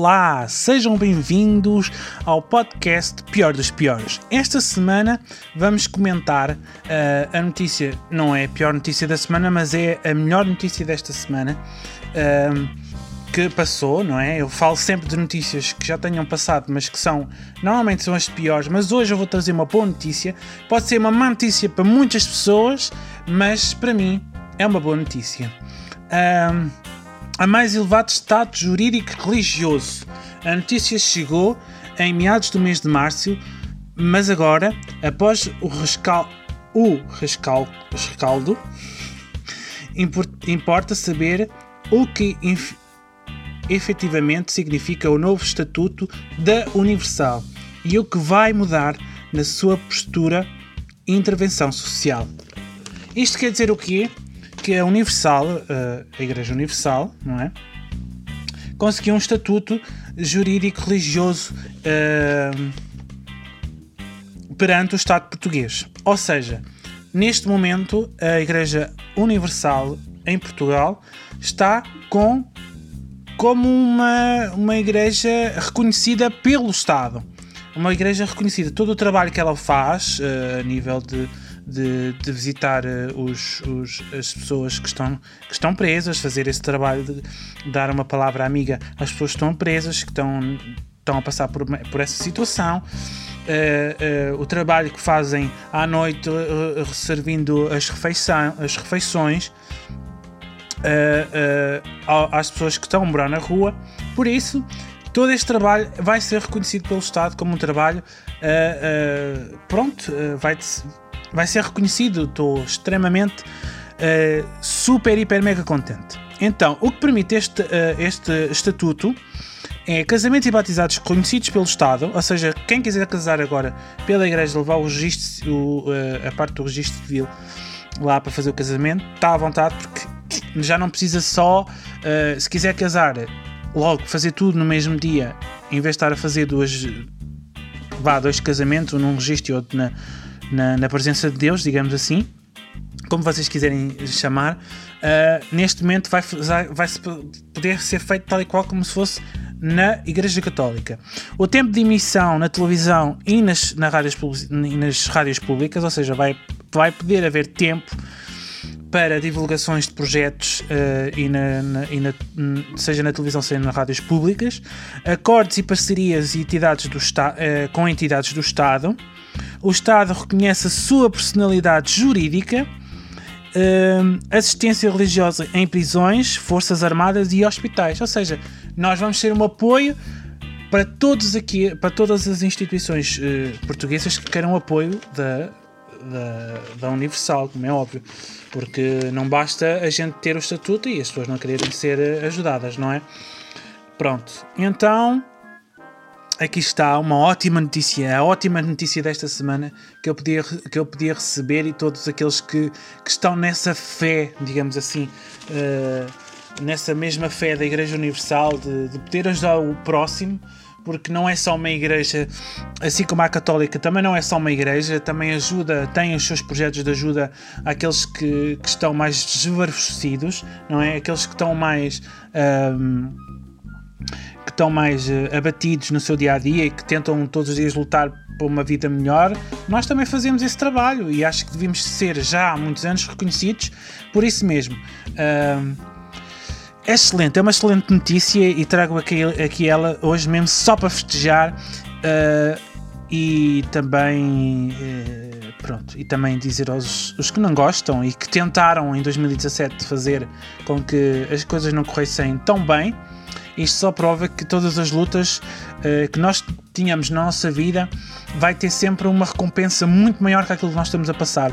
Olá, sejam bem-vindos ao podcast Pior dos Piores. Esta semana vamos comentar uh, a notícia, não é a pior notícia da semana, mas é a melhor notícia desta semana uh, que passou, não é? Eu falo sempre de notícias que já tenham passado, mas que são normalmente são as piores. Mas hoje eu vou trazer uma boa notícia. Pode ser uma má notícia para muitas pessoas, mas para mim é uma boa notícia. Uh, a mais elevado status jurídico religioso. A notícia chegou em meados do mês de março, mas agora, após o, rescal o rescal rescaldo, importa saber o que efetivamente significa o novo Estatuto da Universal e o que vai mudar na sua postura e intervenção social. Isto quer dizer o quê? Que a Universal, eh, a Igreja Universal, não é? Conseguiu um estatuto jurídico religioso uh, perante o Estado português. Ou seja, neste momento, a Igreja Universal em Portugal está com como uma, uma igreja reconhecida pelo Estado. Uma igreja reconhecida. Todo o trabalho que ela faz uh, a nível de de, de visitar uh, os, os, as pessoas que estão, que estão presas, fazer esse trabalho de dar uma palavra amiga às pessoas que estão presas, que estão, estão a passar por, por essa situação. Uh, uh, o trabalho que fazem à noite, servindo as, refeição, as refeições às pessoas que estão a morar na rua. Por isso, todo este trabalho vai ser reconhecido pelo Estado como um trabalho uh, uh, pronto, uh, vai vai ser reconhecido. Estou extremamente uh, super, hiper, mega contente. Então, o que permite este, uh, este estatuto é casamentos e batizados reconhecidos pelo Estado, ou seja, quem quiser casar agora pela Igreja, levar o registro, o, uh, a parte do registro civil lá para fazer o casamento, está à vontade porque já não precisa só, se quiser casar, logo fazer tudo no mesmo dia, em vez de estar a fazer duas, vá, dois casamentos, um num registro e outro na, na, na presença de Deus, digamos assim, como vocês quiserem chamar, uh, neste momento vai, vai poder ser feito tal e qual como se fosse na Igreja Católica. O tempo de emissão na televisão e nas, na rádios, e nas rádios públicas, ou seja, vai, vai poder haver tempo para divulgações de projetos uh, e, na, na, e na, seja na televisão, seja nas rádios públicas, acordos e parcerias e entidades do uh, com entidades do Estado, o Estado reconhece a sua personalidade jurídica, uh, assistência religiosa em prisões, forças armadas e hospitais. Ou seja, nós vamos ser um apoio para todos aqui, para todas as instituições uh, portuguesas que queiram apoio da, da, da, Universal, como é óbvio, porque não basta a gente ter o estatuto e as pessoas não quererem ser eh, ajudadas, não é? Pronto, então aqui está uma ótima notícia, a ótima notícia desta semana que eu podia, que eu podia receber e todos aqueles que, que estão nessa fé, digamos assim, uh, nessa mesma fé da Igreja Universal, de, de poder ajudar o próximo, porque não é só uma igreja, assim como a católica, também não é só uma igreja, também ajuda, tem os seus projetos de ajuda àqueles que, que estão mais desfavorecidos, não é? Aqueles que estão mais. Um, ehm, que estão mais uh, abatidos no seu dia a dia e que tentam todos os dias lutar por uma vida melhor, nós também fazemos esse trabalho e acho que devíamos ser já há muitos anos reconhecidos por isso mesmo. Uh, é excelente, é uma excelente notícia e trago aqui, aqui ela hoje mesmo só para festejar uh, e também uh, pronto, e também dizer aos os que não gostam e que tentaram em 2017 fazer com que as coisas não corressem tão bem isto só prova que todas as lutas uh, que nós tínhamos na nossa vida vai ter sempre uma recompensa muito maior que aquilo que nós estamos a passar.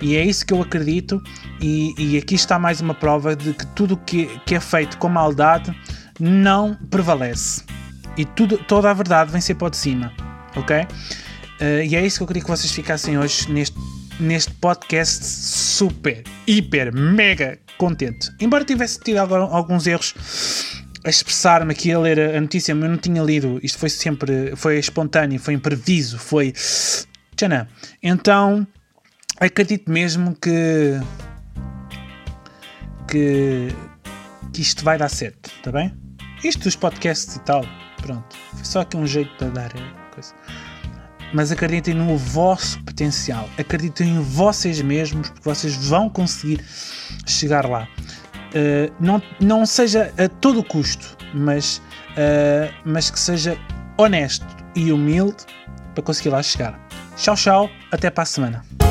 E é isso que eu acredito, e, e aqui está mais uma prova de que tudo que, que é feito com maldade não prevalece. E tudo, toda a verdade vem sempre de cima, ok? Uh, e é isso que eu queria que vocês ficassem hoje neste, neste podcast super, hiper, mega contente. Embora tivesse tido alguns erros a expressar-me aqui a ler a notícia, mas eu não tinha lido. Isto foi sempre, foi espontâneo, foi impreviso, foi. Tchanã. Então, acredito mesmo que. que. que isto vai dar certo, está bem? Isto dos podcasts e tal, pronto. Foi só aqui um jeito para dar coisa. Mas acreditem no vosso potencial. Acreditem em vocês mesmos, porque vocês vão conseguir chegar lá. Uh, não, não seja a todo custo, mas, uh, mas que seja honesto e humilde para conseguir lá chegar. Tchau, tchau, até para a semana.